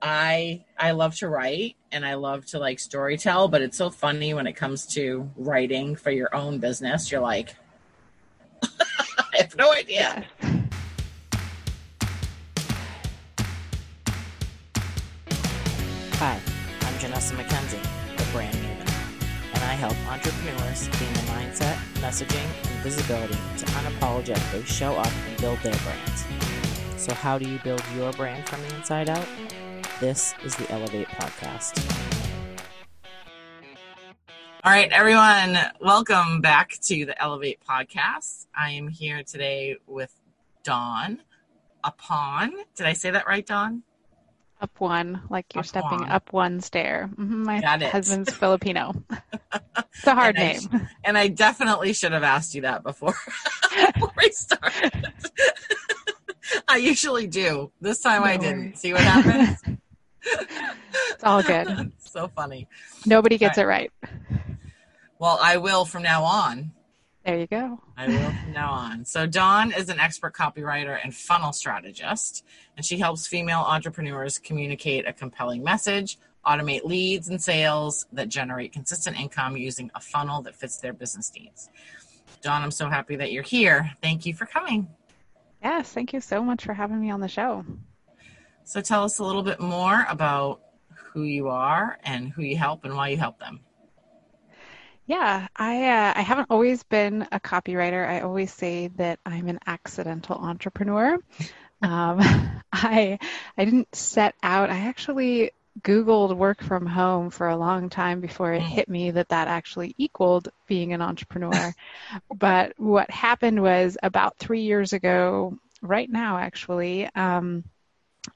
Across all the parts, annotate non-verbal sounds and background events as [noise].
I I love to write and I love to like story tell, but it's so funny when it comes to writing for your own business. You're like, [laughs] I have no idea. Hi, I'm Janessa McKenzie, the brand human, and I help entrepreneurs gain the mindset, messaging, and visibility to unapologetically show up and build their brands. So, how do you build your brand from the inside out? This is the Elevate Podcast. All right, everyone, welcome back to the Elevate Podcast. I am here today with Dawn Upon. Did I say that right, Dawn? Up one, like you're up stepping up one stair. Mm-hmm, my Got husband's [laughs] Filipino. it's a hard and name. I, and I definitely should have asked you that before, [laughs] before we started. [laughs] I usually do. This time no I didn't. See what happens? It's all good. [laughs] so funny. Nobody gets right. it right. Well, I will from now on. There you go. I will from now on. So, Dawn is an expert copywriter and funnel strategist, and she helps female entrepreneurs communicate a compelling message, automate leads and sales that generate consistent income using a funnel that fits their business needs. Dawn, I'm so happy that you're here. Thank you for coming. Yes, thank you so much for having me on the show. So tell us a little bit more about who you are and who you help and why you help them. Yeah, I uh, I haven't always been a copywriter. I always say that I'm an accidental entrepreneur. [laughs] Um, [laughs] I I didn't set out. I actually Googled work from home for a long time before it hit me that that actually equaled being an entrepreneur. [laughs] but what happened was about three years ago, right now actually. Um,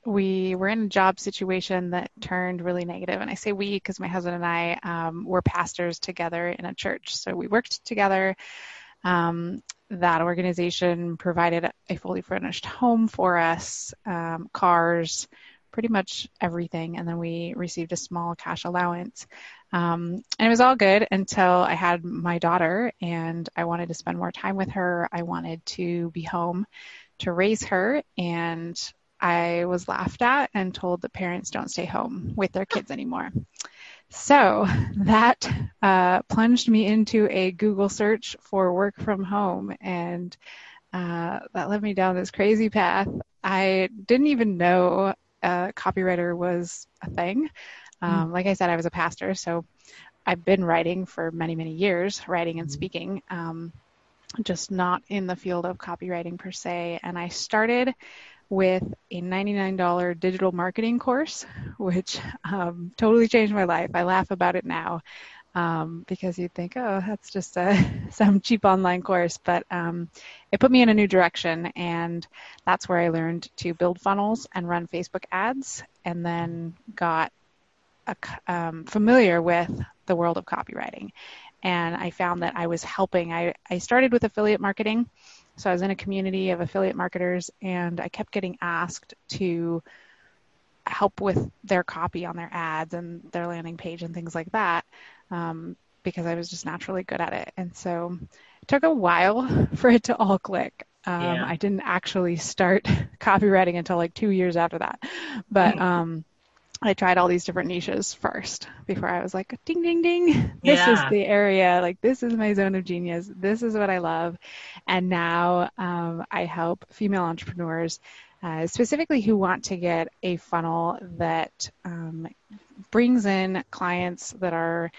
we were in a job situation that turned really negative. And I say we because my husband and I um, were pastors together in a church. So we worked together. Um, that organization provided a fully furnished home for us, um, cars, pretty much everything. And then we received a small cash allowance. Um, and it was all good until I had my daughter and I wanted to spend more time with her. I wanted to be home to raise her. And I was laughed at and told that parents don't stay home with their kids anymore. So that uh, plunged me into a Google search for work from home, and uh, that led me down this crazy path. I didn't even know a copywriter was a thing. Hmm. Um. Like I said, I was a pastor, so I've been writing for many, many years, writing and hmm. speaking, um, just not in the field of copywriting per se. And I started with a $99 digital marketing course, which um, totally changed my life. I laugh about it now um, because you'd think, oh, that's just a, [laughs] some cheap online course. But um, it put me in a new direction, and that's where I learned to build funnels and run Facebook ads, and then got a, um, familiar with the world of copywriting. And I found that I was helping. I, I started with affiliate marketing so I was in a community of affiliate marketers and I kept getting asked to help with their copy on their ads and their landing page and things like that um, because I was just naturally good at it. And so it took a while [laughs] for it to all click. Um, yeah. I didn't actually start [laughs] copywriting until like two years after that. But um, I tried all these different niches first before I was like, ding, ding, ding. [laughs] This yeah. is the area. Like, this is my zone of genius. This is what I love. And now um, I help female entrepreneurs, uh, specifically who want to get a funnel that um, brings in clients that are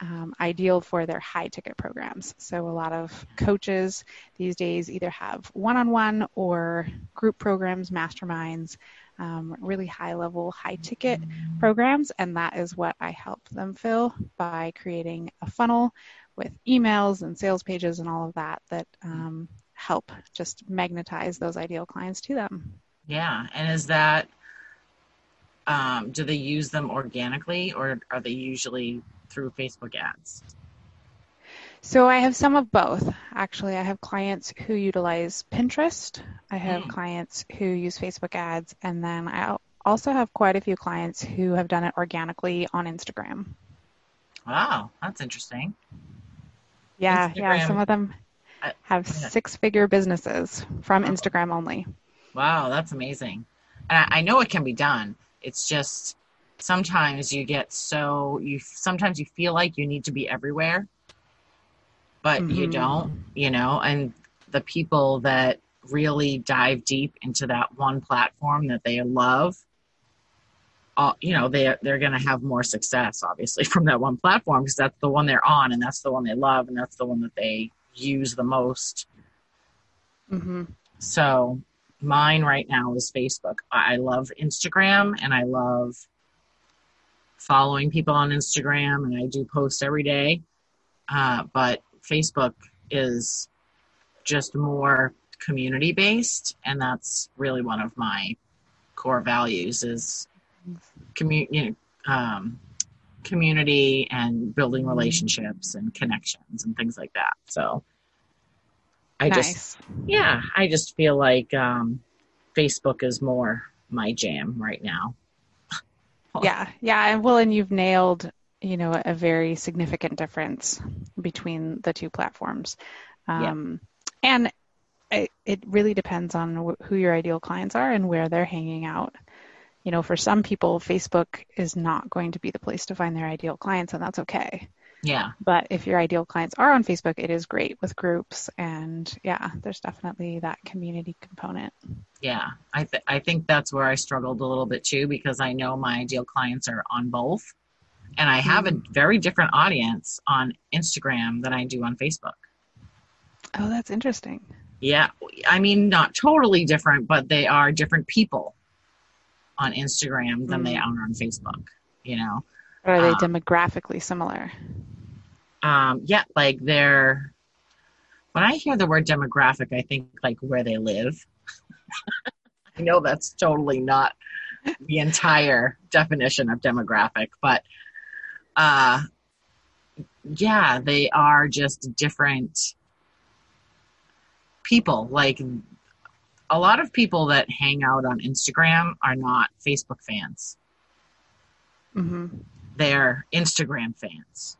um, ideal for their high ticket programs. So, a lot of coaches these days either have one on one or group programs, masterminds um, really high level, high ticket programs. And that is what I help them fill by creating a funnel with emails and sales pages and all of that that um, help just magnetize those ideal clients to them. Yeah. And is that, um, do they use them organically or are they usually through Facebook ads? So I have some of both. Actually, I have clients who utilize Pinterest. I have mm. clients who use Facebook ads, and then I also have quite a few clients who have done it organically on Instagram. Wow, that's interesting. Yeah, Instagram, yeah. Some of them have six-figure businesses from Instagram only. Wow, that's amazing. And I know it can be done. It's just sometimes you get so you sometimes you feel like you need to be everywhere, but mm-hmm. you don't, you know, and the people that really dive deep into that one platform that they love uh, you know they they're going to have more success obviously [laughs] from that one platform because that's the one they're on and that's the one they love and that's the one that they use the most mm-hmm. so mine right now is facebook i love instagram and i love following people on instagram and i do post every day uh, but facebook is just more community based and that's really one of my core values is community you know, um, community and building relationships and connections and things like that so i nice. just yeah i just feel like um, facebook is more my jam right now [laughs] yeah yeah and well and you've nailed you know a very significant difference between the two platforms um, yeah. and it, it really depends on who your ideal clients are and where they're hanging out. You know, for some people, Facebook is not going to be the place to find their ideal clients, and that's okay. Yeah. But if your ideal clients are on Facebook, it is great with groups, and yeah, there's definitely that community component. Yeah, I th- I think that's where I struggled a little bit too because I know my ideal clients are on both, and I have a very different audience on Instagram than I do on Facebook. Oh, that's interesting. Yeah, I mean, not totally different, but they are different people on Instagram than mm. they are on Facebook. You know, or are they um, demographically similar? Um, yeah, like they're. When I hear the word demographic, I think like where they live. [laughs] I know that's totally not the entire definition of demographic, but uh, yeah, they are just different people. Like a lot of people that hang out on Instagram are not Facebook fans. Mm-hmm. They're Instagram fans.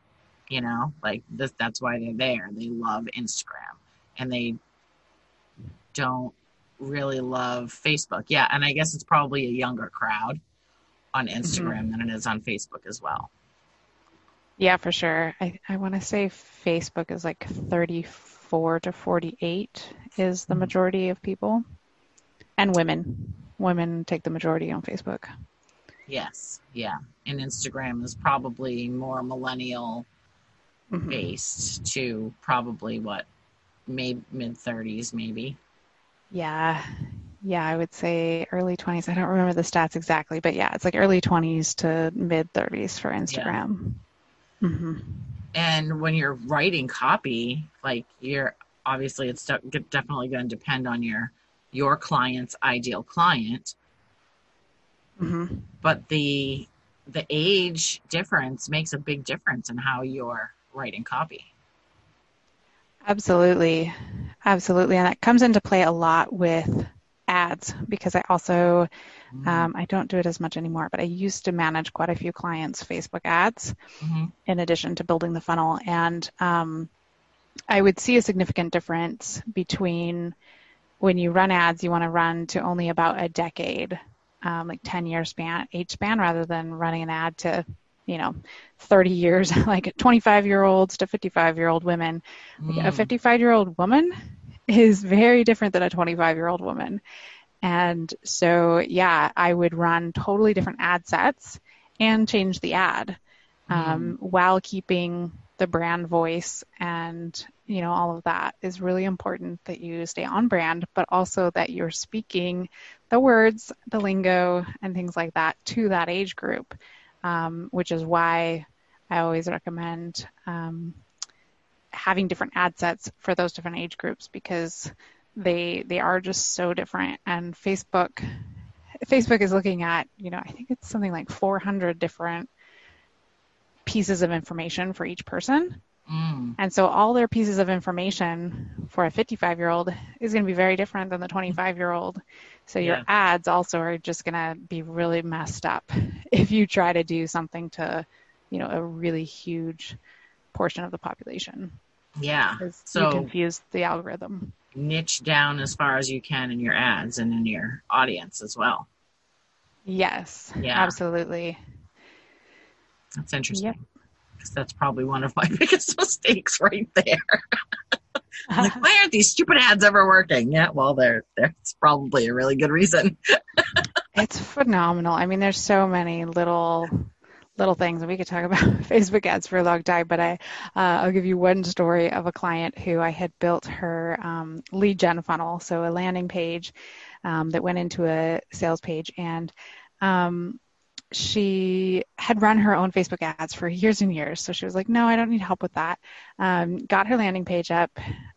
You know, like this, that's why they're there. They love Instagram and they don't really love Facebook. Yeah, and I guess it's probably a younger crowd on Instagram mm-hmm. than it is on Facebook as well. Yeah, for sure. I, I want to say Facebook is like 34 to 48 is the hmm. majority of people, and women. Women take the majority on Facebook. Yes, yeah. And Instagram is probably more millennial mm-hmm. based to probably what, maybe mid 30s, maybe. Yeah. Yeah, I would say early 20s. I don't remember the stats exactly, but yeah, it's like early 20s to mid 30s for Instagram. Yeah. Mm-hmm. And when you're writing copy like you're obviously it's definitely going to depend on your your client's ideal client. Mm-hmm. but the the age difference makes a big difference in how you're writing copy. Absolutely. Absolutely. And that comes into play a lot with ads because I also mm-hmm. um, I don't do it as much anymore, but I used to manage quite a few clients' Facebook ads mm-hmm. in addition to building the funnel, and um, I would see a significant difference between when you run ads, you want to run to only about a decade, um, like 10 year span, age span, rather than running an ad to you know 30 years [laughs] like 25 year olds to 55 year old women mm. a 55 year old woman is very different than a 25 year old woman. And so, yeah, I would run totally different ad sets and change the ad um, mm. while keeping the brand voice and you know all of that is really important that you stay on brand but also that you're speaking the words the lingo and things like that to that age group um, which is why i always recommend um, having different ad sets for those different age groups because they they are just so different and Facebook Facebook is looking at, you know, I think it's something like 400 different pieces of information for each person. Mm. And so all their pieces of information for a 55 year old is going to be very different than the 25 year old. So your yeah. ads also are just going to be really messed up [laughs] if you try to do something to, you know, a really huge portion of the population. Yeah. So you confuse the algorithm. Niche down as far as you can in your ads and in your audience as well. Yes, Yeah. absolutely. That's interesting. Yep. Because that's probably one of my [laughs] biggest mistakes right there. [laughs] I'm like, why aren't these stupid ads ever working? Yeah, well, there, there's probably a really good reason. [laughs] It's phenomenal. I mean, there's so many little little things, and we could talk about [laughs] Facebook ads for a long time. But I, uh, I'll give you one story of a client who I had built her um, lead gen funnel, so a landing page um, that went into a sales page, and um, she had run her own Facebook ads for years and years. So she was like, "No, I don't need help with that." Um, got her landing page up,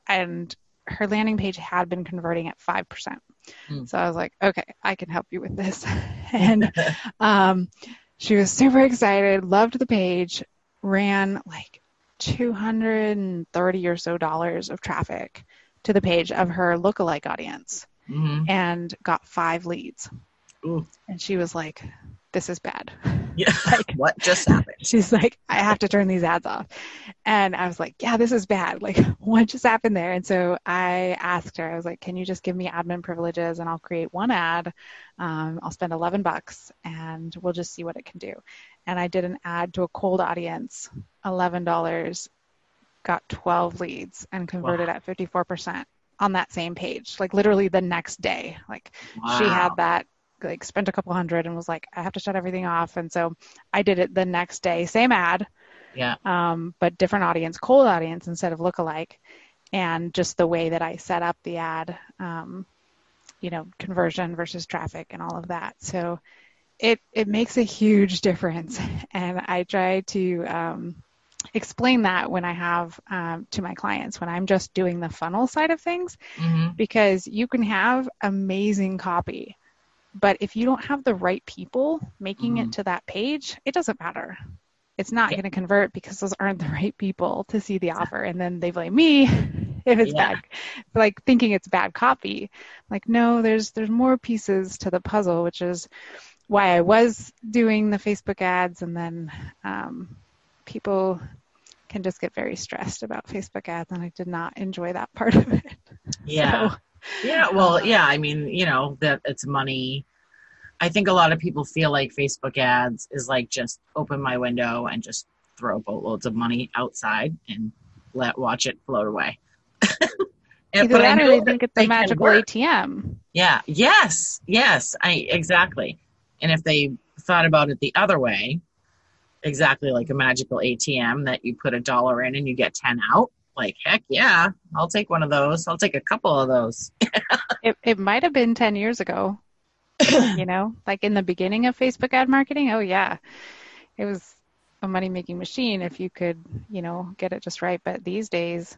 and her landing page had been converting at five percent. Hmm. So I was like, okay, I can help you with this. [laughs] and um, she was super excited, loved the page, ran like 230 or so dollars of traffic to the page of her lookalike audience hmm and got five leads. Ooh. And she was like, this is bad. [laughs] Yeah. [laughs] like, what just happened? [laughs] She's like, I have to turn these ads off. And I was like, yeah, this is bad. Like, what just happened there? And so I asked her, I was like, can you just give me admin privileges and I'll create one ad? Um, I'll spend 11 bucks and we'll just see what it can do. And I did an ad to a cold audience, $11, got 12 leads and converted Wow. at 54% on that same page, like literally the next day. Like, she had that like spent a couple hundred and was like i have to shut everything off. And so i did it the next day. Same ad. Yeah. um, but different audience cold audience instead of lookalike. And just the way that i set up the ad um, you know conversion versus traffic and all of that. So it it makes a huge difference. [laughs] And i try to um, explain that when i have um, to my clients when i'm just doing the funnel side of things. Hmm because you can have amazing copy but if you don't have the right people making Mhm. it to that page it doesn't matter it's not Yeah. going to convert because those aren't the right people to see the offer and then they blame me [laughs] if it's Yeah. bad like thinking it's bad copy like no there's there's more pieces to the puzzle which is why i was doing the facebook ads and then um, people can just get very stressed about facebook ads and i did not enjoy that part of it [laughs] Yeah. So, Yeah, [laughs] well, Um, yeah, I mean, you know, that it's money. I think a lot of people feel like Facebook ads is like just open my window and just throw boatloads of money outside and let watch it float away. [laughs] And- Either but I that or they think it's a magical. ATM. Yeah. Yes. Yes. I exactly. And if they thought about it the other way, exactly like a magical ATM that you put a dollar in and you get 10 out, like heck yeah, I'll take one of those. I'll take a couple of those. [laughs] It, it might have been 10 years ago, [laughs] you know, like in the beginning of Facebook ad marketing. Oh, yeah. It was a money making machine if you could, you know, get it just right. But these days,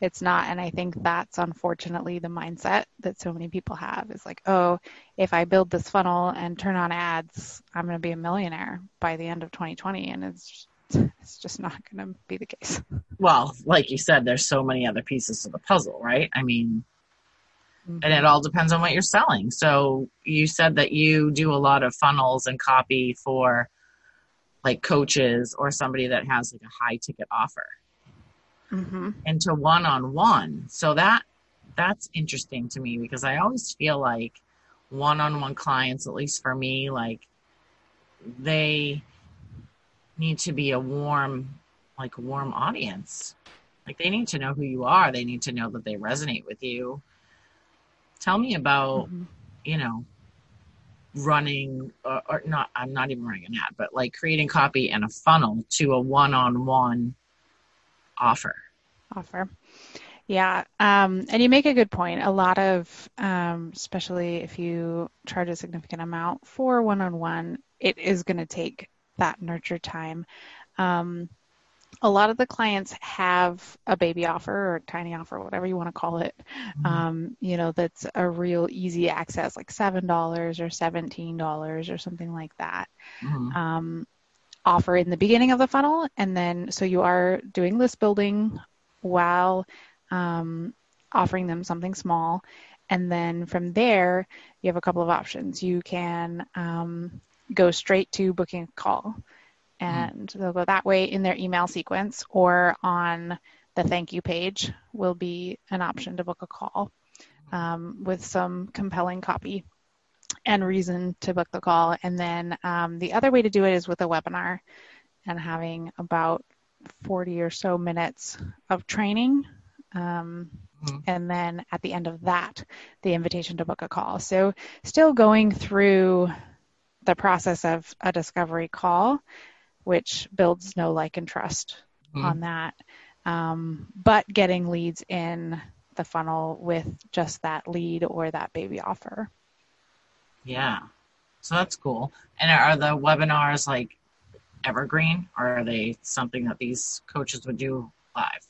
it's not. And I think that's unfortunately the mindset that so many people have is like, oh, if I build this funnel and turn on ads, I'm going to be a millionaire by the end of 2020. And it's, [laughs] it's just not going to be the case. well, like you said, there's so many other pieces to the puzzle, right? I mean, and it all depends on what you're selling. So you said that you do a lot of funnels and copy for like coaches or somebody that has like a high ticket offer hmm into one on one. So that that's interesting to me because I always feel like one on one clients, at least for me, like they need to be a warm, like a warm audience. Like they need to know who you are. They need to know that they resonate with you. Tell me about, Mhm. you know, running or, or not, I'm not even running an ad, but like creating copy and a funnel to a one on one offer. offer. Yeah, um, and you make a good point. A lot of, um, especially if you charge a significant amount for one-on-one, it is going to take that nurture time. Um, a lot of the clients have a baby offer or tiny offer, whatever you want to call it. Um, you know, that's a real easy access, like seven dollars or seventeen dollars or something like that Mhm. um, offer in the beginning of the funnel. And then, so you are doing list building while um, offering them something small. And then from there, you have a couple of options. You can um, go straight to booking a call, and they'll go that way in their email sequence, or on the thank you page will be an option to book a call um, with some compelling copy. and reason to book the call. And then um, the other way to do it is with a webinar and having about 40 or so minutes of training. Um, mm-hmm. And then at the end of that, the invitation to book a call. So still going through the process of a discovery call, which builds no like, and trust mm-hmm. on that. Um, but getting leads in the funnel with just that lead or that baby offer. Yeah. So that's cool. And are the webinars like evergreen or are they something that these coaches would do live?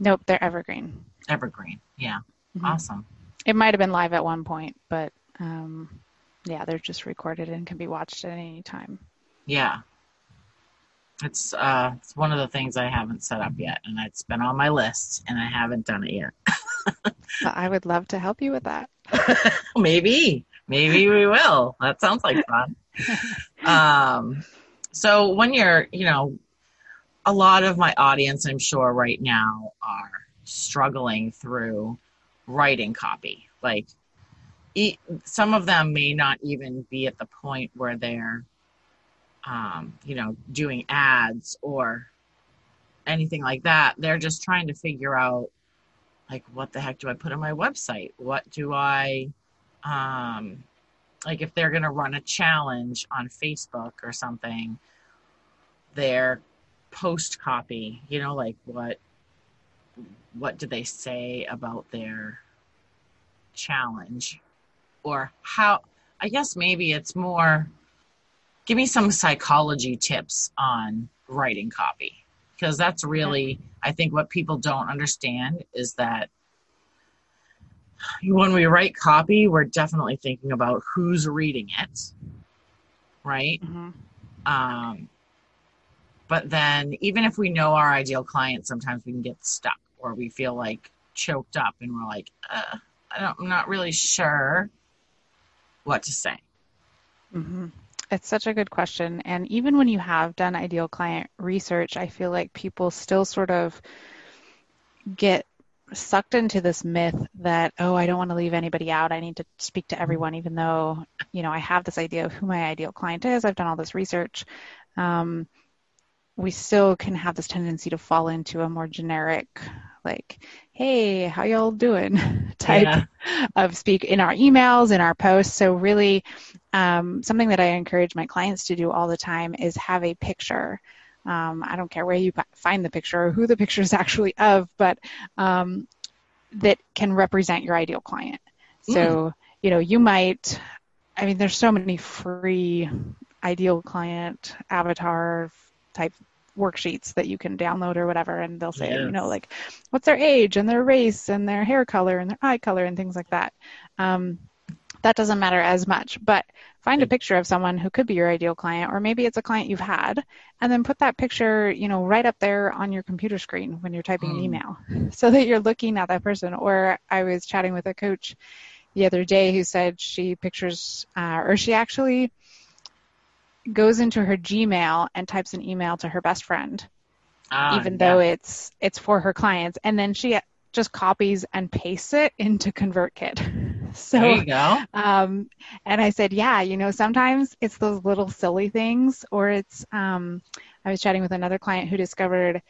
Nope, they're evergreen. Evergreen. Yeah. Mm-hmm. Awesome. It might have been live at one point, but um, yeah, they're just recorded and can be watched at any time. Yeah. It's uh it's one of the things I haven't set up yet and it's been on my list and I haven't done it yet. I would love to help you with that. [laughs] maybe. Maybe we will. That sounds like fun. [laughs] um so when you're, you know, a lot of my audience I'm sure right now are struggling through writing copy. Like some of them may not even be at the point where they're um, you know doing ads or anything like that. They're just trying to figure out like what the heck do i put on my website? What do i um, like if they're going to run a challenge on facebook or something their post copy you know like what what do they say about their challenge or how I guess maybe it's more give me some psychology tips on writing copy because that's really I think what people don't understand is that when we write copy, we're definitely thinking about who's reading it, right? Mm-hmm. Um, but then, even if we know our ideal client, sometimes we can get stuck or we feel like choked up and we're like, uh, I am not really sure what to say? Mm-hmm. It's such a good question. And even when you have done ideal client research, I feel like people still sort of get sucked into this myth that, oh, I don't want to leave anybody out. I need to speak to everyone, even though, you know, I have this idea of who my ideal client is. I've done all this research. Um, we still can have this tendency to fall into a more generic like, hey, how y'all doing [laughs] type yeah. of speak in our emails, in our posts. So, really, um, something that I encourage my clients to do all the time is have a picture. Um, I don't care where you find the picture or who the picture is [laughs] actually of, but um, that can represent your ideal client. So, mm. you know, you might, I mean, there's so many free ideal client avatar type worksheets that you can download or whatever and they'll say yes. you know like what's their age and their race and their hair color and their eye color and things like that. Um, that doesn't matter as much but find a picture of someone who could be your ideal client or maybe it's a client you've had and then put that picture you know right up there on your computer screen when you're typing an email [laughs] so that you're looking at that person. Or i was chatting with a coach the other day who said she pictures uh, or she actually goes into her Gmail and types an email to her best friend, ah, even yeah. though it's it's for her clients, and then she just copies and pastes it into ConvertKit. [laughs] So, there you go. Um, and I said, yeah, you know, sometimes it's those little silly things, or it's. Um, I was chatting with another client who discovered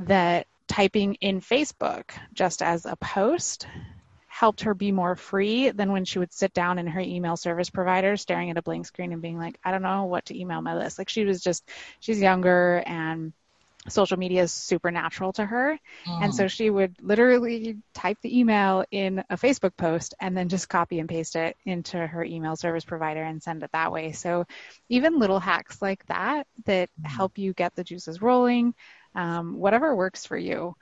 that typing in Facebook just as a post helped her be more free than when she would sit down in her email service provider staring at a blank screen and being like, I don't know what to email my list. Like she was just, she's younger and social media is super natural to her. And so mm. she would literally type the email in a Facebook post and then just copy and paste it into her email service provider and send it that way. So even little hacks like that that mm. help you get the juices rolling, um, whatever works for you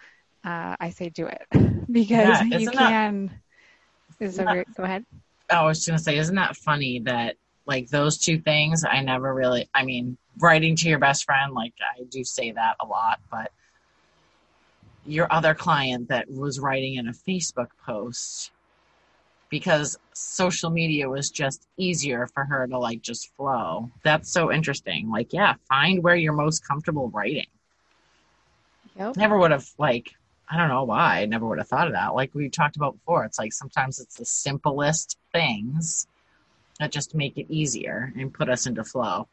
uh, I say do it [laughs] because yeah, you can. That, is that, go ahead. Oh, I was just going to say, isn't that funny that like those two things? I never really. I mean, writing to your best friend, like I do say that a lot, but your other client that was writing in a Facebook post because social media was just easier for her to like just flow. That's so interesting. Like, yeah, find where you're most comfortable writing. Yep. Never would have like I don't know why. I never would have thought of that. Like we talked about before, it's like sometimes it's the simplest things that just make it easier and put us into flow.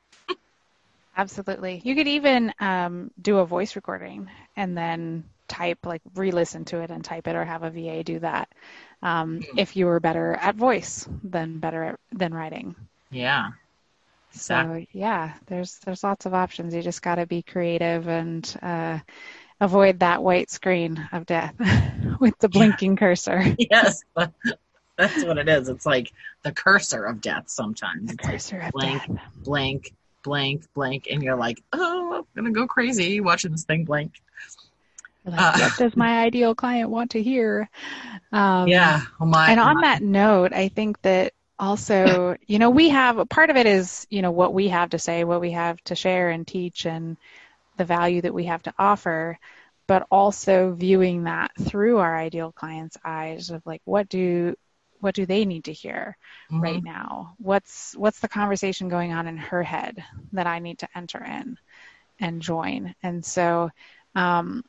Absolutely. You could even um, do a voice recording and then type, like re listen to it and type it, or have a VA do that um, mm-hmm. if you were better at voice than better at, than writing. Yeah. Exactly. So yeah, there's there's lots of options. You just got to be creative and uh, avoid that white screen of death [laughs] with the blinking yeah. cursor. [laughs] Yes, that's what it is. It's like the cursor of death. Sometimes the it's cursor like blank, death. blank, blank, blank, and you're like, oh, I'm gonna go crazy watching this thing blank. Like, uh, what does my [laughs] ideal client want to hear? Um, yeah. Well, my, and on my, that note, I think that also, you know, we have a part of it is, you know, what we have to say, what we have to share and teach, and the value that we have to offer, but also viewing that through our ideal client's eyes of like, what do what do they need to hear mm-hmm. right now? What's what's the conversation going on in her head that I need to enter in and join? And so um,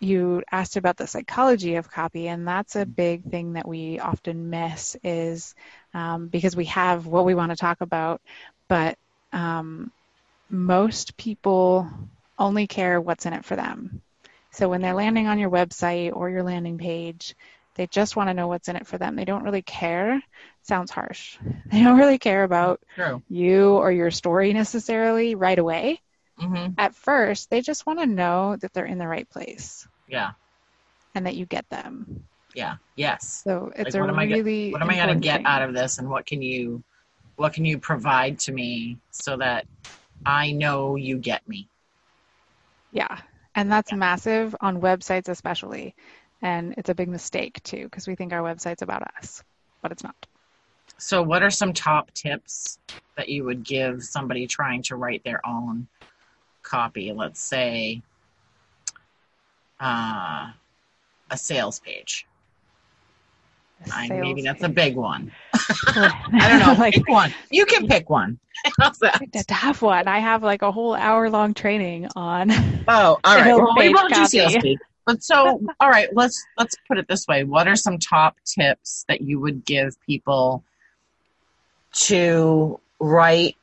you asked about the psychology of copy, and that's a big thing that we often miss is um, because we have what we want to talk about, but um, most people only care what's in it for them. So when they're landing on your website or your landing page, they just want to know what's in it for them. They don't really care. Sounds harsh. [laughs] They don't really care about True. you or your story necessarily right away. Mm-hmm. At first, they just want to know that they're in the right place. Yeah. And that you get them. Yeah. Yes. So it's like, a what really am I, what am I going to get thing. out of this, and what can you, what can you provide to me so that I know you get me. Yeah. And that's Yeah. massive on websites, especially. And it's a big mistake, too, because we think our website's about us, but it's not. So, what are some top tips that you would give somebody trying to write their own copy? Let's say uh, a sales page. I, maybe that's a big one. [laughs] [laughs] I don't know. Like- [laughs] pick one. You can pick one. How's that? to have one. I have like a whole hour long training on. Oh, all [laughs] right. Well, we won't do page. But so, all right, let's let's put it this way. What are some top tips that you would give people to write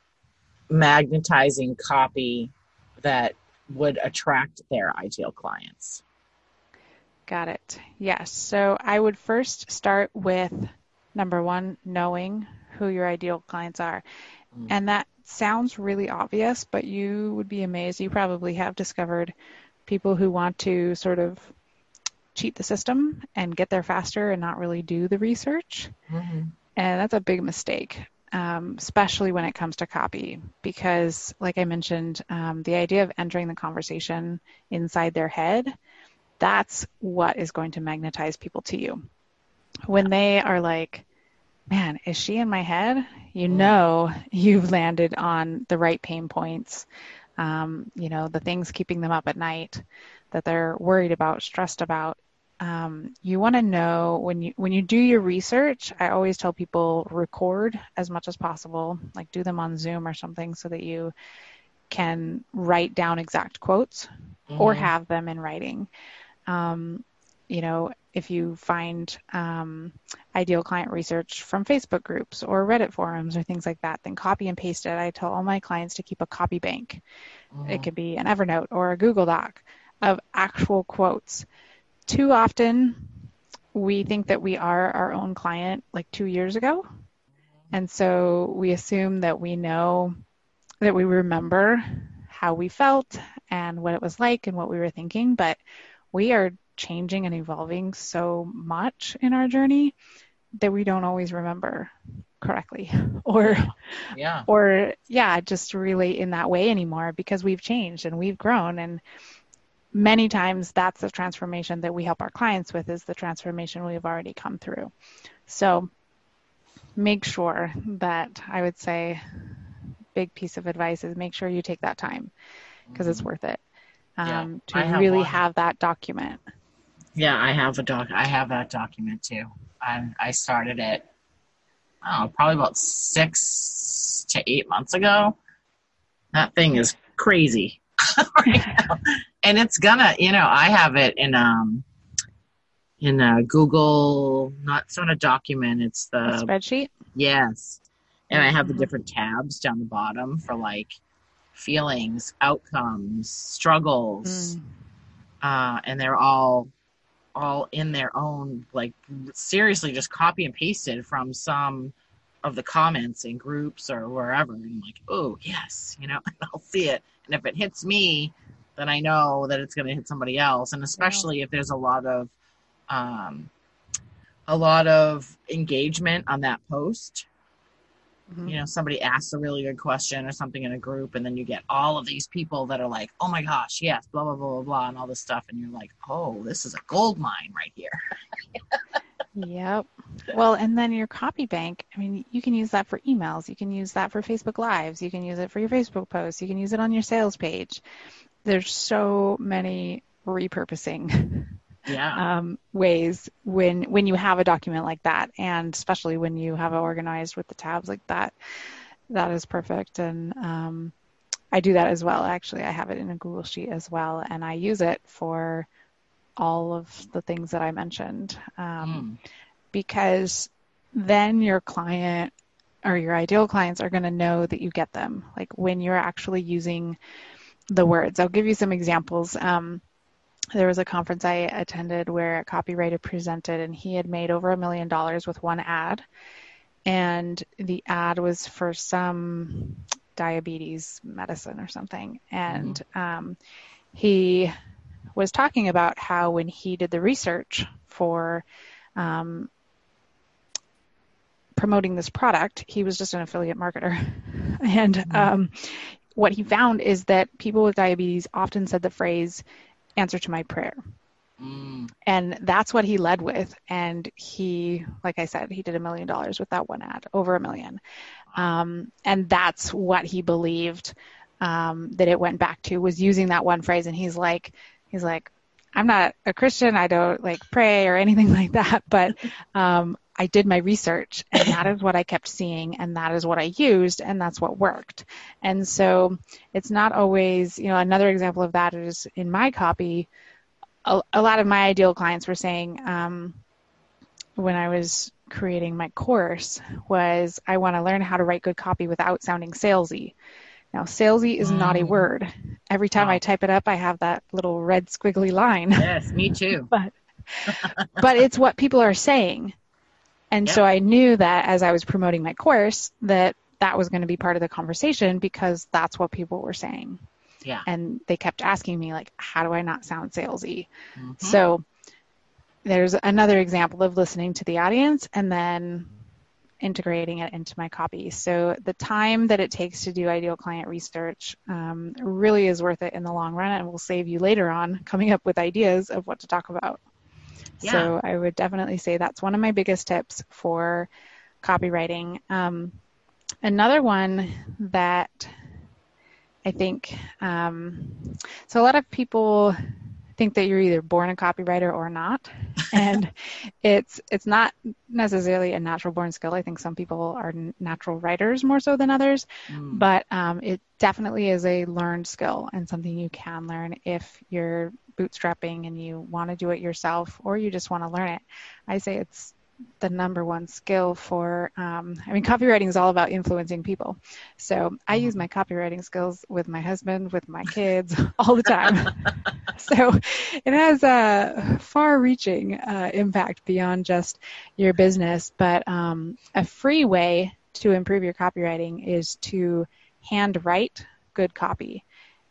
magnetizing copy that would attract their ideal clients? Got it. Yes. So I would first start with number one, knowing who your ideal clients are. Mm. And that sounds really obvious, but you would be amazed. You probably have discovered people who want to sort of cheat the system and get there faster and not really do the research. Mm-hmm. And that's a big mistake, um, especially when it comes to copy, because, like I mentioned, um, the idea of entering the conversation inside their head, that's what is going to magnetize people to you. When they are like, man, is she in my head? You Mm. know, you've landed on the right pain points. Um, you know, the things keeping them up at night that they're worried about, stressed about. Um, you want to know when you when you do your research. I always tell people record as much as possible, like do them on Zoom or something, so that you can write down exact quotes or Mhm. have them in writing. Um, you know, if you find um, ideal client research from Facebook groups or Reddit forums or things like that, then copy and paste it. I tell all my clients to keep a copy bank. Mhm. It could be an Evernote or a Google Doc of actual quotes. Too often, we think that we are our own client like two years ago. And so we assume that we know, that we remember how we felt and what it was like and what we were thinking. But we are changing and evolving so much in our journey that we don't always remember correctly [laughs] or Yeah. or yeah just really in that way anymore because we've changed and we've grown and many times that's the transformation that we help our clients with is the transformation we've already come through so make sure that i would say big piece of advice is make sure you take that time because it's Mhm. worth it um, I to have really one. have that document Yeah, I have a doc. I have that document too. I I started it. Oh, probably about six to eight months ago. That thing is crazy [laughs] right now, and it's gonna. You know, I have it in um in a Google, not it's not a document. It's a the spreadsheet yes, And I have the different tabs down the bottom for like feelings, outcomes, struggles. Mm. Uh, and they're all all in their own like seriously just copy and pasted from some of the comments in groups or wherever. And like oh yes you know [laughs] I'll see it. And if it hits me then I know that it's going to hit somebody else. And especially if there's a lot of um, a lot of engagement on that post Mm-hmm. You know, somebody asks a really good question or something in a group, and then you get all of these people that are like, "Oh my gosh, yes, blah blah blah blah blah," and all this stuff, and you're like, "Oh, this is a gold mine right here." yep. Well, and then your copy bank. I mean, you can use that for emails. You can use that for Facebook Lives. You can use it for your Facebook posts. You can use it on your sales page. There's so many repurposing [laughs] yeah. um, ways when when you have a document like that, and especially when you have it organized with the tabs like that. That is perfect, and um, I do that as well. Actually, I have it in a Google Sheet as well, and I use it for all of the things that I mentioned um, mm. because then your client or your ideal clients are going to know that you get them. Like when you're actually using the words. I'll give you some examples. Um, there was a conference I attended where a copywriter presented, and he had made over a million dollars with one ad. And the ad was for some diabetes medicine or something. And mm-hmm. um, he was talking about how when he did the research for um, promoting this product, he was just an affiliate marketer. [laughs] and mm-hmm. um, what he found is that people with diabetes often said the phrase, answer to my prayer. Mm. And that's what he led with. And he, like I said, he did a million dollars with that one ad, over a million. Um, and that's what he believed um, that it went back to was using that one phrase. And he's like, he's like, I'm not a Christian. I don't like pray or anything [laughs] like that, but um, I did my research and that is what I kept seeing and that is what I used and that's what worked. And so it's not always, you know, another example of that is in my copy, a, a lot of my ideal clients were saying um, when I was creating my course was I want to learn how to write good copy without sounding salesy. Now, salesy is mm. not a mm. word. Every time wow. I type it up, I have that little red squiggly line. Yes, me too. [laughs] but but it's what people are saying. And yeah. so I knew that as I was promoting my course that that was going to be part of the conversation because that's what people were saying. Yeah. And they kept asking me like how do I not sound salesy? Mm-hmm. So there's another example of listening to the audience and then integrating it into my copy. So the time that it takes to do ideal client research um, really is worth it in the long run and will save you later on coming up with ideas of what to talk about. Yeah. So I would definitely say that's one of my biggest tips for copywriting. Um, another one that I think, um, so a lot of people think that you're either born a copywriter or not, [laughs] and it's it's not necessarily a natural born skill. I think some people are natural writers more so than others, mm. but um, it definitely is a learned skill and something you can learn if you're bootstrapping and you want to do it yourself or you just want to learn it. I say it's the number one skill for um, i mean copywriting is all about influencing people so i use mm-hmm. my copywriting skills with my husband with my kids [laughs] all the time [laughs] so it has a far reaching uh, impact beyond just your business but um, a free way to improve your copywriting is to hand write good copy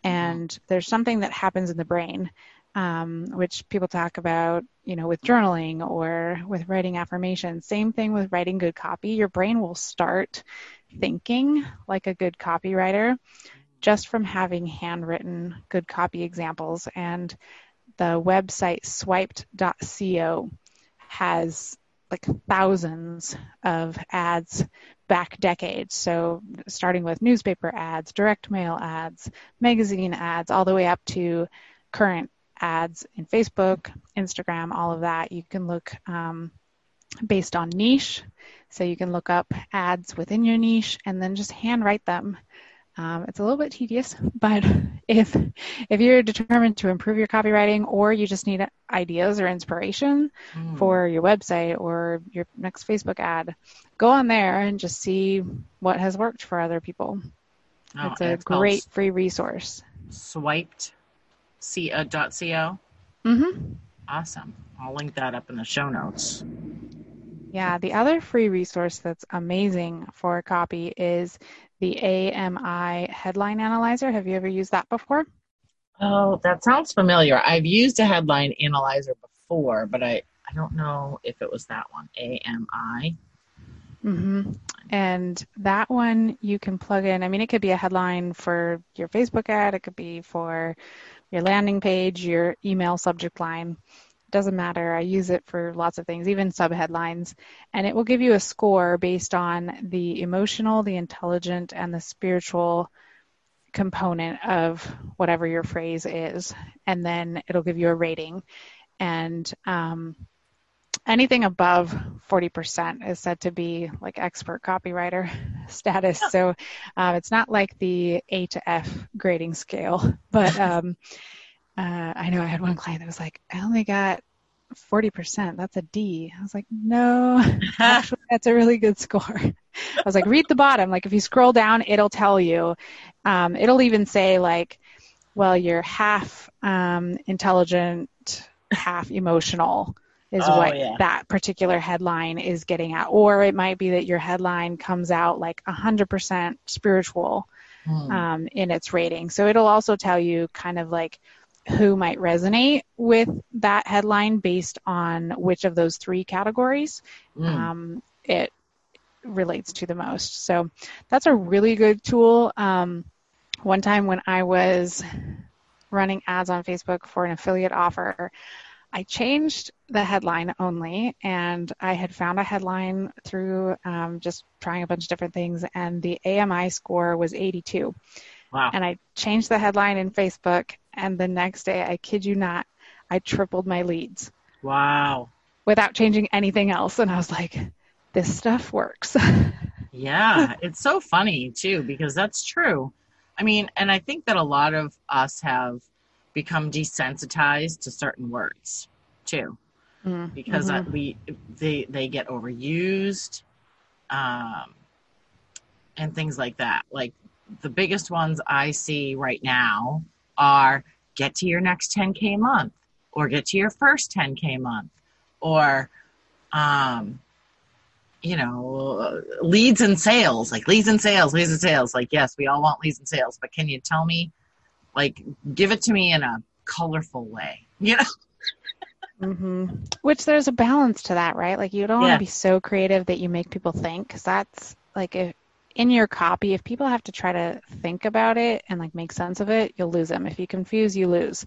mm-hmm. and there's something that happens in the brain um, which people talk about, you know, with journaling or with writing affirmations. Same thing with writing good copy. Your brain will start thinking like a good copywriter just from having handwritten good copy examples. And the website swiped.co has like thousands of ads back decades. So starting with newspaper ads, direct mail ads, magazine ads, all the way up to current ads in Facebook, Instagram, all of that. You can look um, based on niche. So you can look up ads within your niche and then just handwrite them. Um, it's a little bit tedious, [laughs] but if if you're determined to improve your copywriting, or you just need ideas or inspiration mm. for your website or your next Facebook ad, go on there and just see what has worked for other people. Oh, it's a it's great free resource. Swiped, c dot co. Mm-hmm. Awesome. I'll link that up in the show notes. Yeah, the other free resource that's amazing for copy is the AMI headline analyzer. Have you ever used that before? Oh, that sounds familiar. I've used a headline analyzer before, but I, I don't know if it was that one, AMI. Mm-hmm. And that one you can plug in. I mean, it could be a headline for your Facebook ad, it could be for your landing page, your email subject line doesn't matter. I use it for lots of things, even subheadlines. And it will give you a score based on the emotional, the intelligent, and the spiritual component of whatever your phrase is. And then it'll give you a rating. And um, anything above 40% is said to be like expert copywriter [laughs] status. So uh, it's not like the A to F grading scale, [laughs] but um, uh, I know I had one client that was like, I only got 40%. That's a D. I was like, no, [laughs] actually, that's a really good score. I was like, read the bottom. Like, if you scroll down, it'll tell you. Um, it'll even say, like, well, you're half um, intelligent, half emotional is oh, what yeah. that particular headline is getting at. Or it might be that your headline comes out like 100% spiritual hmm. um, in its rating. So it'll also tell you kind of like who might resonate with that headline based on which of those three categories mm. um, it relates to the most. So that's a really good tool. Um, one time when I was running ads on Facebook for an affiliate offer, I changed the headline only, and I had found a headline through um, just trying a bunch of different things, and the AMI score was 82. Wow. And I changed the headline in Facebook, and the next day, I kid you not, I tripled my leads. Wow. Without changing anything else. And I was like, this stuff works. [laughs] yeah, it's so funny too, because that's true. I mean, and I think that a lot of us have become desensitized to certain words too, mm-hmm. because mm-hmm. we they they get overused, um, and things like that. Like the biggest ones I see right now are get to your next 10K month or get to your first 10K month or, um, you know, leads and sales, like leads and sales, leads and sales. Like, yes, we all want leads and sales, but can you tell me, like, give it to me in a colorful way, you know? Mm-hmm. Which there's a balance to that, right? Like you don't yeah. want to be so creative that you make people think, because that's like if in your copy, if people have to try to think about it and like make sense of it, you'll lose them. If you confuse, you lose.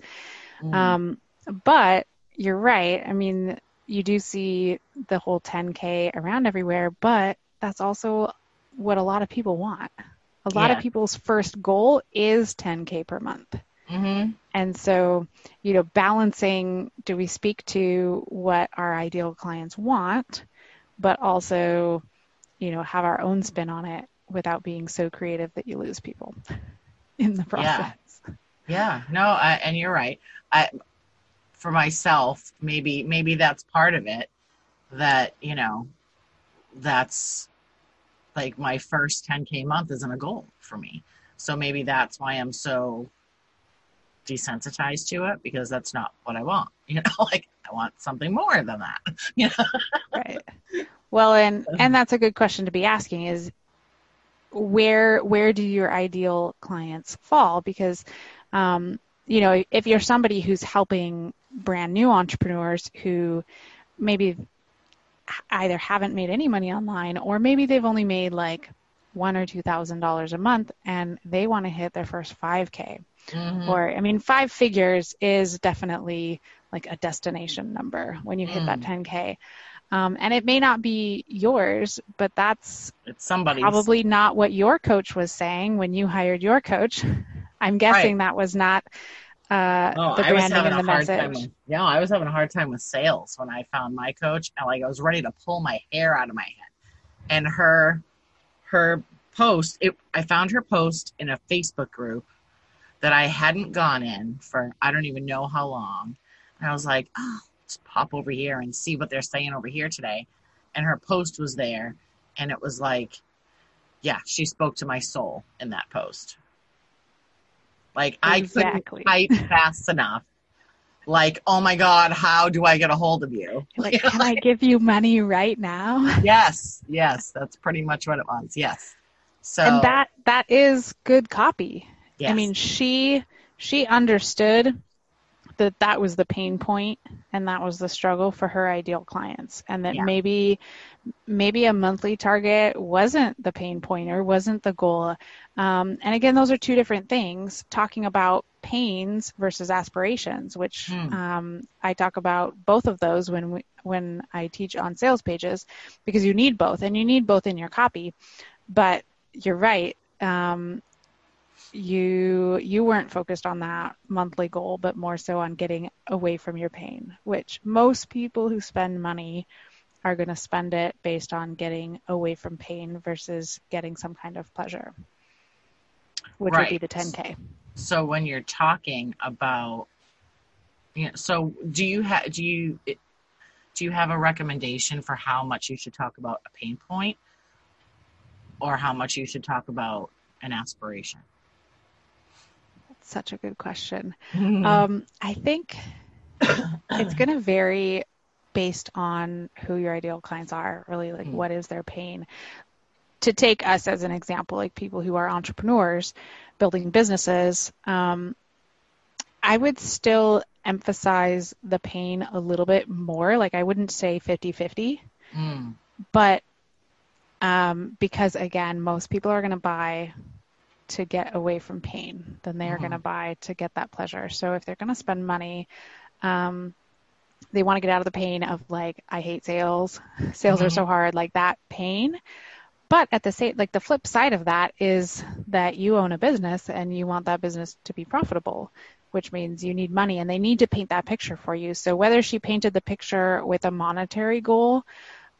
Mm. Um, but you're right. I mean, you do see the whole 10K around everywhere, but that's also what a lot of people want. A lot yeah. of people's first goal is 10K per month. Mm-hmm. And so, you know, balancing do we speak to what our ideal clients want, but also, you know, have our own spin on it without being so creative that you lose people [laughs] in the process. Yeah, yeah. no, I, and you're right. I, for myself, maybe maybe that's part of it. That you know, that's like my first 10k month isn't a goal for me. So maybe that's why I'm so desensitized to it because that's not what I want. [laughs] You know, like I want something more than that. [laughs] You know? right. Well, and and that's a good question to be asking is where where do your ideal clients fall? Because um, you know, if you're somebody who's helping brand new entrepreneurs who maybe either haven't made any money online or maybe they've only made like one or two thousand dollars a month and they want to hit their first 5k mm-hmm. or i mean five figures is definitely like a destination number when you hit mm. that 10k um, and it may not be yours, but that's it's somebody's. probably not what your coach was saying when you hired your coach. [laughs] I'm guessing right. that was not uh, oh, the branding and the message. With, yeah, I was having a hard time with sales when I found my coach, and like I was ready to pull my hair out of my head. And her her post, it, I found her post in a Facebook group that I hadn't gone in for I don't even know how long. And I was like, oh, let's pop over here and see what they're saying over here today. And her post was there, and it was like, yeah, she spoke to my soul in that post. Like exactly. I couldn't type [laughs] fast enough. Like, oh my God, how do I get a hold of you? [laughs] Like, can I give you money right now? [laughs] yes, yes, that's pretty much what it was. Yes. So and that that is good copy. yes. I mean, she she understood that that was the pain point and that was the struggle for her ideal clients. And that Yeah. maybe maybe a monthly target wasn't the pain point or wasn't the goal. Um, and again those are two different things. Talking about pains versus aspirations which Hmm. um, i talk about both of those when we, when i teach on sales pages because you need both and you need both in your copy. But you're right. Um, you you weren't focused on that monthly goal but more so on getting away from your pain which most people who spend money are going to spend it based on getting away from pain versus getting some kind of pleasure which would be the 10k so when you're talking about you know, so do you have do you do you have a recommendation for how much you should talk about a pain point or how much you should talk about an aspiration such a good question Mm-hmm. um, i think it's going to vary based on who your ideal clients are really like Mm. what is their pain to take us as an example like people who are entrepreneurs building businesses um, i would still emphasize the pain a little bit more like i wouldn't say 50-50 Mm, but um, because again most people are going to buy to get away from pain than they are Mhm. going to buy to get that pleasure. So if they're going to spend money um, they want to get out of the pain of like i hate sales. [laughs] Sales are Mhm. so hard. Like that pain. But at the same like the flip side of that is that you own a business and you want that business to be profitable which means you need money and they need to paint that picture for you. So whether she painted the picture with a monetary goal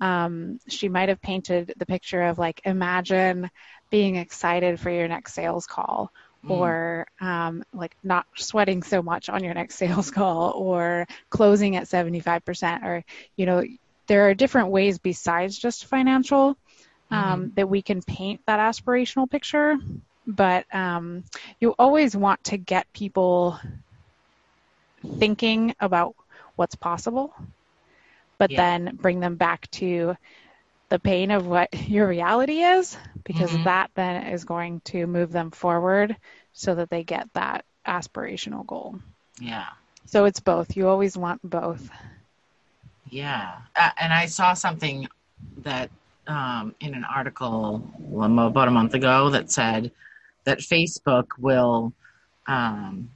um, she might have painted the picture of like imagine being excited for your next sales call mm, or um, like not sweating so much on your next [laughs] sales call or closing at 75% or you know there are different ways besides just financial um, that we can paint that aspirational picture. But um, you always want to get people thinking about what's possible but Yeah. then bring them back to the pain of what [laughs] your reality is because Mhm. that then is going to move them forward so that they get that aspirational goal. yeah So it's both. You always want both. Yeah, uh, and I saw something that um, in an article um, about a month ago that said that Facebook will, um,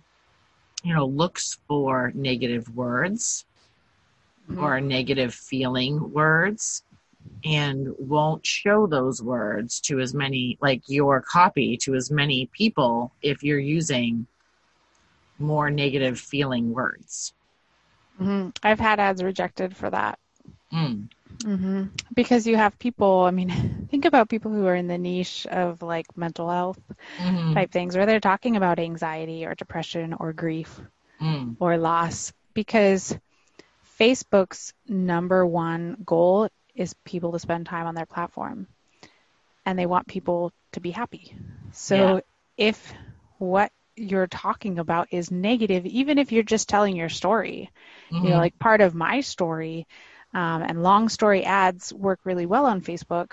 you know, looks for negative words or negative feeling words and won't show those words to as many like your copy to as many people if you're using more negative feeling words. hmm I've had ads rejected for that. Mm. hmm Because you have people, I mean, [laughs] think about people who are in the niche of like mental health Mhm. type things where they're talking about anxiety or depression or grief Mm. or loss because Facebook's number one goal is people to spend time on their platform and they want people to be happy. So Yeah. if what you're talking about is negative, even if you're just telling your story, you know, Mhm. like part of my story um, and long story ads work really well on Facebook.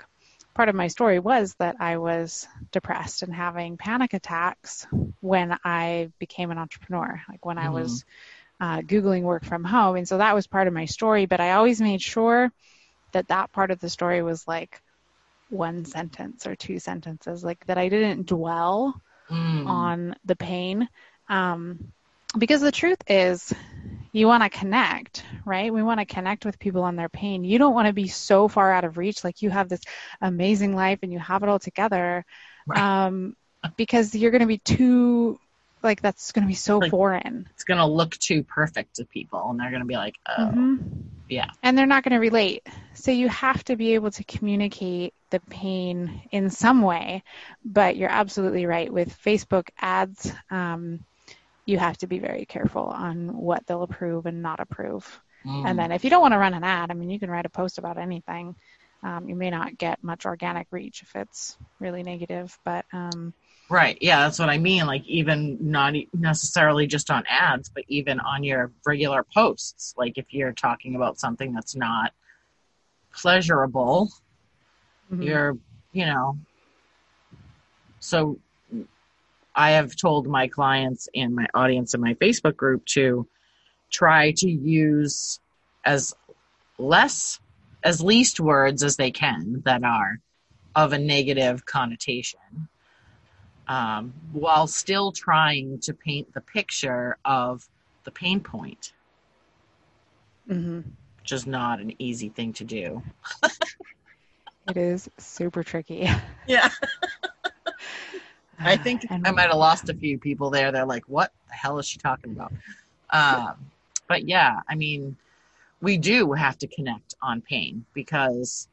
Part of my story was that I was depressed and having panic attacks when I became an entrepreneur, like when I Mhm. was uh, Googling work from home. And so that was part of my story, but I always made sure that that part of the story was like one sentence or two sentences, like that I didn't dwell Mm. on the pain. Um, because the truth is, you want to connect, right? We want to connect with people on their pain. You don't want to be so far out of reach, like you have this amazing life and you have it all together, Right. um, because you're going to be too, like, that's going to be so Like- foreign. It's gonna look too perfect to people, and they're gonna be like, "Oh, hmm Yeah. And they're not going to relate. So you have to be able to communicate the pain in some way. But you're absolutely right. With Facebook ads, um, you have to be very careful on what they'll approve and not approve. Mm. And then if you don't want to run an ad, I mean, you can write a post about anything. Um, you may not get much organic reach if it's really negative, but um, right, yeah, that's what I mean. Like even not necessarily just on ads, but even on your regular posts. Like if you're talking about something that's not pleasurable, mm-hmm. you're, you know. So I have told my clients and my audience in my Facebook group to try to use as less as least words as they can that are of a negative connotation um, while still trying to paint the picture of the pain point. Mm-hmm. which is not an easy thing to do. It is super tricky. Yeah. [laughs] I think and i might have lost a few people there they're like what the hell is she talking about? Um, but yeah i mean we do have to connect on pain because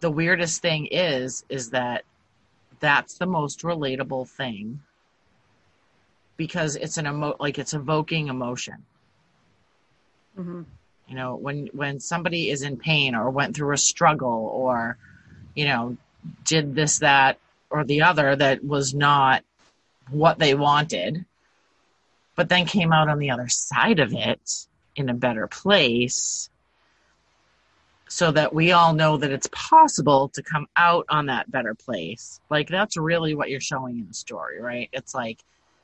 the weirdest thing is is that that's the most relatable thing because it's an emo like it's evoking emotion mm-hmm. you know when when somebody is in pain or went through a struggle or you know did this that or the other that was not what they wanted but then came out on the other side of it in a better place so that we all know that it's possible to come out on that better place. Like that's really what you're showing in the story, right? It's like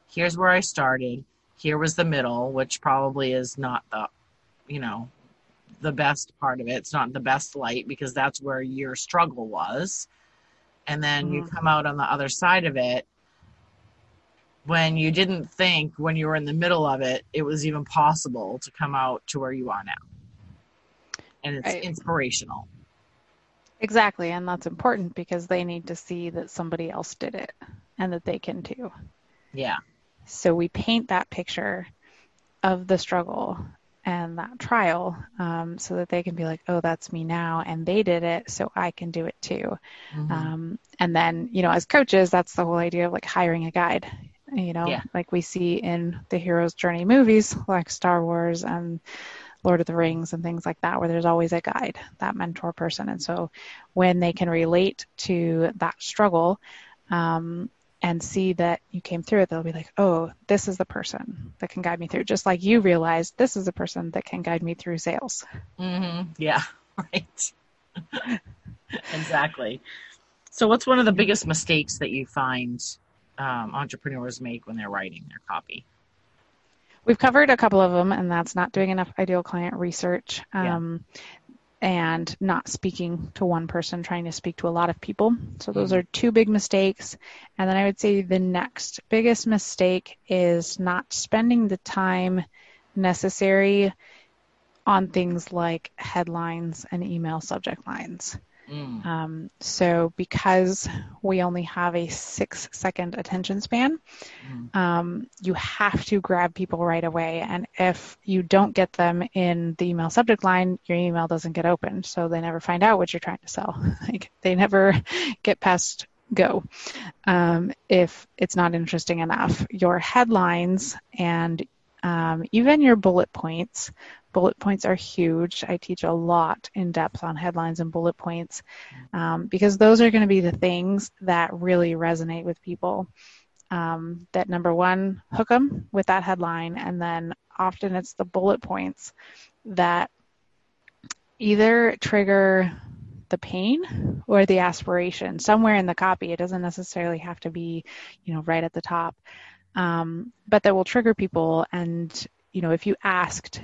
here's where I started, here was the middle, which probably is not the you know, the best part of it. It's not the best light because that's where your struggle was. And then mm-hmm. you come out on the other side of it when you didn't think when you were in the middle of it it was even possible to come out to where you are now and it's right. inspirational exactly and that's important because they need to see that somebody else did it and that they can too yeah so we paint that picture of the struggle and that trial um, so that they can be like oh that's me now and they did it so i can do it too mm-hmm. um, and then you know as coaches that's the whole idea of like hiring a guide you know, yeah. like we see in the hero's journey movies like Star Wars and Lord of the Rings and things like that, where there's always a guide, that mentor person. And so when they can relate to that struggle um, and see that you came through it, they'll be like, oh, this is the person that can guide me through. Just like you realized this is the person that can guide me through sales. Mm-hmm. Yeah, [laughs] right. [laughs] exactly. So, what's one of the biggest mistakes that you find um, entrepreneurs make when they're writing their copy? We've covered a couple of them, and that's not doing enough ideal client research um, yeah. and not speaking to one person, trying to speak to a lot of people. So, those mm-hmm. are two big mistakes. And then I would say the next biggest mistake is not spending the time necessary on things like headlines and email subject lines. Mm. Um, so because we only have a six second attention span, mm. um, you have to grab people right away. And if you don't get them in the email subject line, your email doesn't get opened. So they never find out what you're trying to sell. [laughs] like they never [laughs] get past go um, if it's not interesting enough. Your headlines and um, even your bullet points bullet points are huge. I teach a lot in depth on headlines and bullet points um, because those are going to be the things that really resonate with people. Um, that number one, hook them with that headline, and then often it's the bullet points that either trigger the pain or the aspiration somewhere in the copy. It doesn't necessarily have to be, you know, right at the top, um, but that will trigger people. And you know, if you asked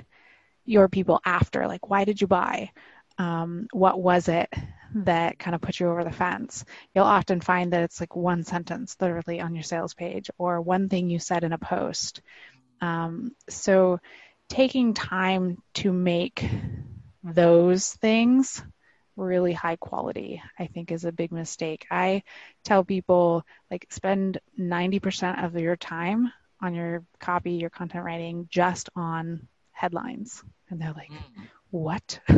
your people after like why did you buy? Um, what was it that kind of put you over the fence? You'll often find that it's like one sentence literally on your sales page or one thing you said in a post. Um, so taking time to make those things really high quality i think is a big mistake. I tell people like spend 90% of your time on your copy your content writing just on headlines. And they're like, Mm. what? [laughs]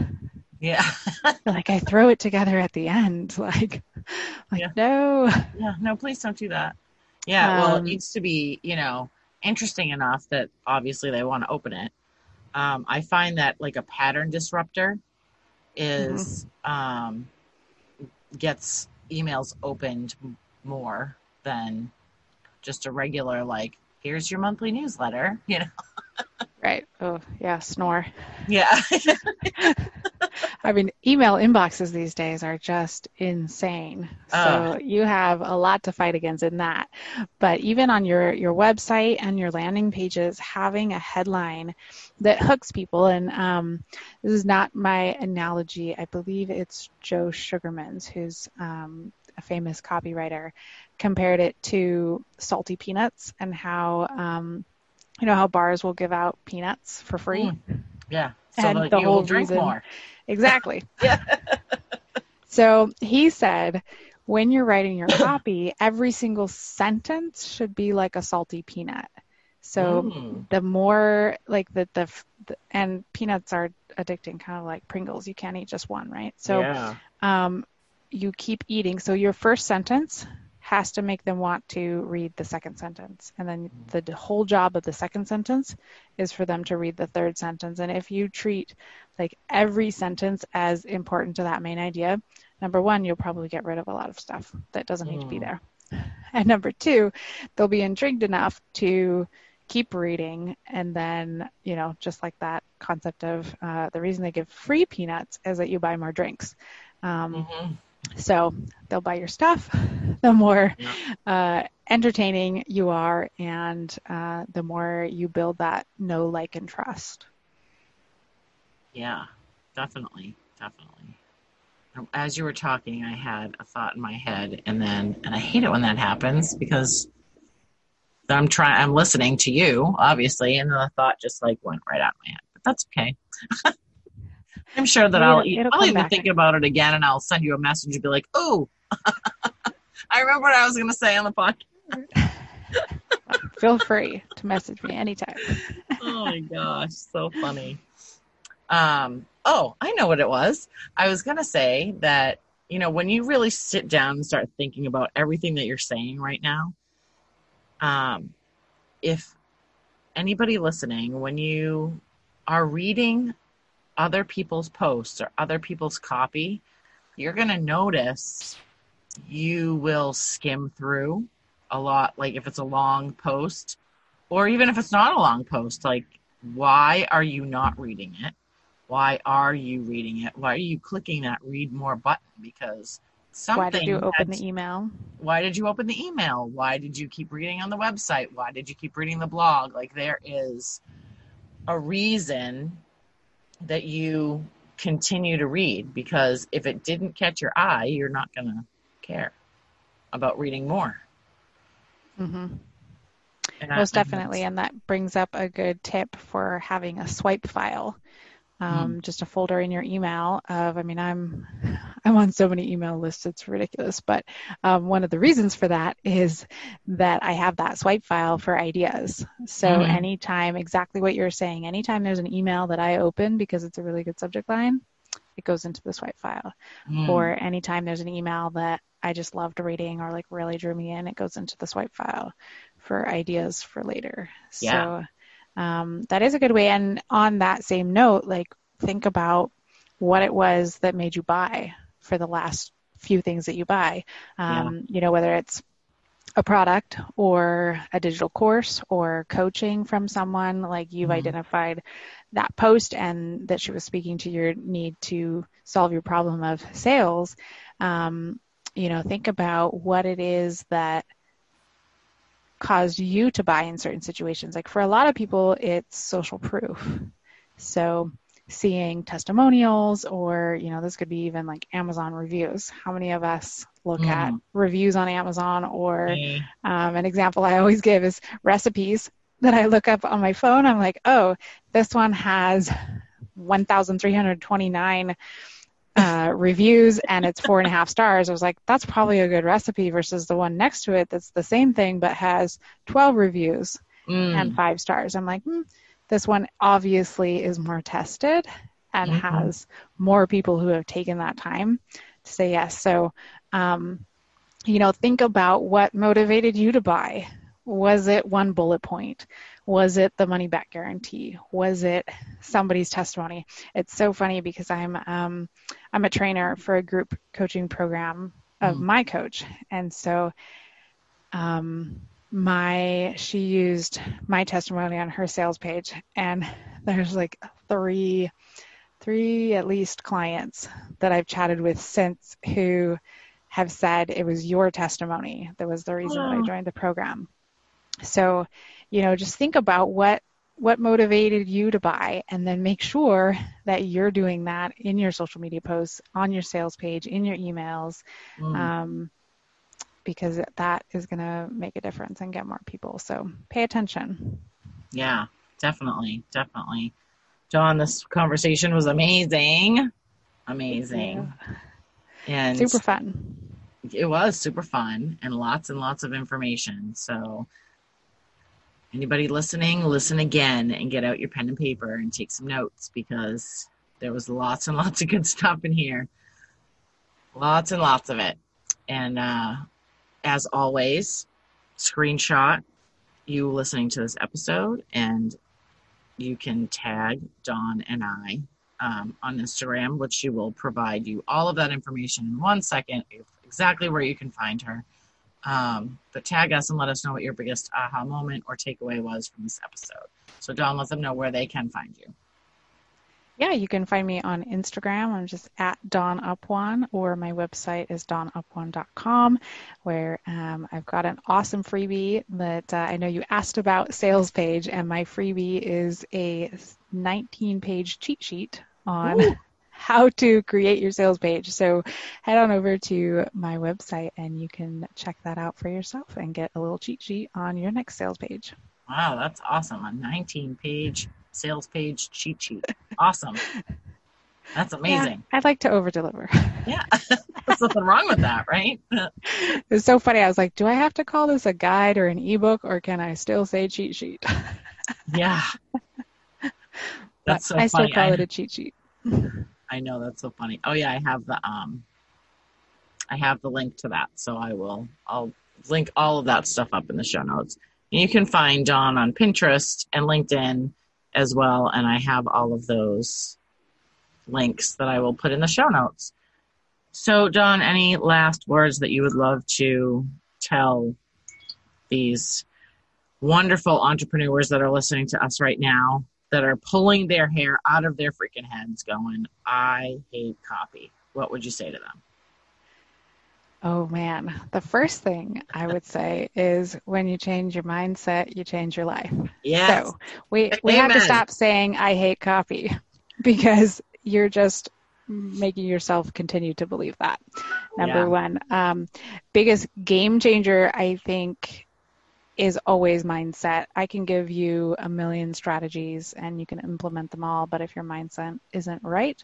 Yeah. [laughs] like I throw it together at the end. [laughs] Like, like Yeah. no. yeah. No, please don't do that. Yeah. well, it Um, needs to be, you know, interesting enough that obviously they want to open it. Um, I find that like a pattern disruptor is um, gets emails opened more than just a regular like here's your monthly newsletter you know [laughs] Right. Oh yeah, snore. yeah [laughs] I mean, email inboxes these days are just insane. So Ugh. you have a lot to fight against in that. But even on your, your website and your landing pages, having a headline that hooks people, and um, this is not my analogy, I believe it's Joe Sugarman's, who's um, a famous copywriter, compared it to salty peanuts and how, um, you know, how bars will give out peanuts for free. Mm. yeah so And the will whole drink reason- more Exactly. yeah [laughs] So he said, when you're writing your [coughs] copy, every single sentence should be like a salty peanut. So Mm. the more like the, the, the and peanuts are addicting, kind of like Pringles. You can't eat just one, right? So yeah um, you keep eating. So your first sentence has to make them want to read the second sentence. And then the, the whole job of the second sentence is for them to read the third sentence. And if you treat like every sentence as important to that main idea, number one, you'll probably get rid of a lot of stuff that doesn't need to be Mm. there. [laughs] And number two, they'll be intrigued enough to keep reading. And then, you know, just like that concept of uh, the reason they give free peanuts is that you buy more drinks. Um, Mhm. So they'll buy your stuff, [laughs] the more uh, entertaining you are, and uh, the more you build that know, like, and trust. yeah definitely definitely. As you were talking i had a thought in my head and then and i hate it when that happens because i'm trying i'm listening to you obviously and the thought just like went right out of my head but that's okay [laughs] i'm sure that i'll, It'll- it'll I'll even back. think about it again and i'll send you a message and be like oh [laughs] i remember what i was going to say on the podcast Feel free to message me anytime. [laughs] oh my gosh, so funny. Um, oh, I know what it was. I was gonna say that you know when you really sit down and start thinking about everything that you're saying right now, um, if anybody listening, when you are reading other people's posts or other people's copy, you're gonna notice you will skim through a lot. Like if it's a long post, or even if it's not a long post, like why are you not reading it? Why are you reading it? Why are you clicking that read more button? Because something. Why did you open the email? why did you open the email? Why did you keep reading on the website? Why did you keep reading the blog? Like there is a reason that you continue to read because if it didn't catch your eye, you're not going to care about reading more. Mm-hmm. And Most I- definitely. And that brings up a good tip for having a swipe file. Um, Just a folder in your email of, I mean, I'm, [laughs] I'm on so many email lists, it's ridiculous. But um, one of the reasons for that is that I have that swipe file for ideas. So Mhm. anytime, exactly what you're saying, anytime there's an email that I open because it's a really good subject line, it goes into the swipe file. Mm. Or anytime there's an email that I just loved reading or like really drew me in, it goes into the swipe file for ideas for later. Yeah. So um, that is a good way. And on that same note, like think about what it was that made you buy for the last few things that you buy. Um, You know, whether it's a product or a digital course or coaching from someone, like you've Mhm. identified that post and that she was speaking to your need to solve your problem of sales. Um, you know, think about what it is that caused you to buy in certain situations. Like for a lot of people, it's social proof. So seeing testimonials or, you know, this could be even like Amazon reviews. How many of us look at Mhm. reviews on Amazon or Me. um, an example I always give is recipes that I look up on my phone. I'm like, oh, this one has 1,329 uh, reviews and it's four and a half stars. I was like, that's probably a good recipe versus the one next to it that's the same thing but has 12 reviews Mm. and five stars. I'm like, hmm, This one obviously is more tested and Mhm. has more people who have taken that time to say yes. So, um, you know, think about what motivated you to buy. Was it one bullet point? Was it the money back guarantee? Was it somebody's testimony? It's so funny because I'm um, I'm a trainer for a group coaching program of Mm. my coach, and so um, my she used my testimony on her sales page, and [laughs] there's like three three at least clients that I've chatted with since who have said it was your testimony that was the reason that I joined the program. So, you know, just think about what what motivated you to buy and then make sure that you're doing that in your social media posts, on your sales page, in your emails, Mm. um, because that is going to make a difference and get more people. So pay attention. Yeah, definitely, definitely. Dawn, this conversation was amazing, amazing, and Super fun. it was super fun and lots and lots of information. So, anybody listening, listen again and get out your pen and paper and take some notes because there was lots and [laughs] lots of good stuff in here. Lots and lots of it. And uh, as always, screenshot you listening to this episode and you can tag Dawn and I um, on Instagram, which she will provide you all of that information in one second, exactly where you can find her. Um, but tag us and let us know what your biggest aha moment or takeaway was from this episode. So, Dawn, let them know where they can find you. Yeah, you can find me on Instagram. I'm just at Dawn Upwan, or my website is dawnupwan.com, where um, I've got an awesome freebie that uh, I know you asked about sales page, and my freebie is a 19 page cheat sheet on. How to create your sales page. So head on over to my website and you can check that out for yourself and get a little cheat sheet on your next sales page. Wow, that's awesome. A 19 page sales page cheat sheet. Awesome. That's [laughs] amazing. Yeah, I'd like to over deliver. Yeah. [laughs] There's nothing wrong with that, right? [laughs] it's so funny. I was like, do I have to call this a guide or an ebook or can I still say cheat sheet? Yeah. That's so I still call I, it a cheat sheet. I know that's so funny. Oh yeah, I have the um I have the link to that. So I will I'll link all of that stuff up in the show notes. And you can find Dawn on Pinterest and LinkedIn as well. And I have all of those links that I will put in the show notes. So, Dawn, any last words that you would love to tell these wonderful entrepreneurs that are listening to us right now that are pulling their hair out of their freaking heads going, I hate copy? What would you say to them? Oh man, the first thing I would say is when you change your mindset, you change your life. Yes. So we we have to stop saying I hate copy [laughs] because you're just making yourself continue to believe that. Number Yeah. one, um, biggest game changer I think is always mindset. I can give you a million strategies and you can implement them all, but if your mindset isn't right,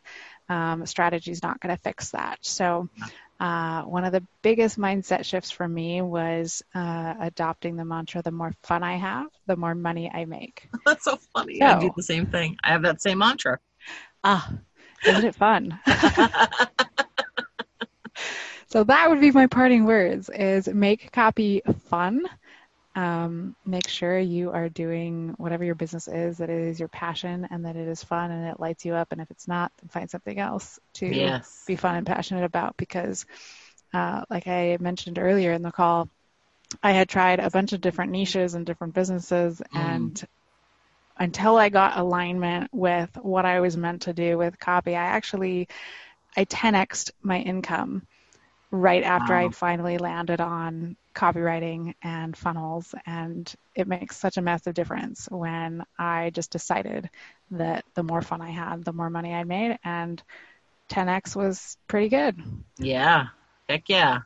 um, strategy is not going to fix that. So. Uh, one of the biggest mindset shifts for me was uh, adopting the mantra the more fun I have, the more money I make. [laughs] That's so funny. I do the same thing. I have that same mantra. Ah, isn't it fun? [laughs] [laughs] so that would be my parting words is make copy fun. Um, make sure you are doing whatever your business is, that it is your passion and that it is fun and it lights you up. And if it's not, then find something else to yes. be fun and passionate about because, uh, like I mentioned earlier in the call, I had tried a bunch of different niches and different businesses, Mm. and until I got alignment with what I was meant to do with copy, I actually I 10xed my income right after Wow. I finally landed on copywriting and funnels, and it makes such a massive difference when I just decided that the more fun I had, the more money I made, and 10x was pretty good. Yeah. Heck yeah.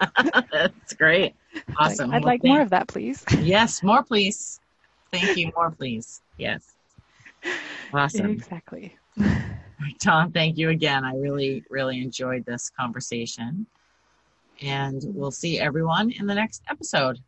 [laughs] That's great. Awesome. I'd Well, like more of that, please. [laughs] Yes, more please. Thank you. More please. Yes. Awesome. Exactly. [laughs] Dawn, thank you again. I really, really enjoyed this conversation. And we'll see everyone in the next episode.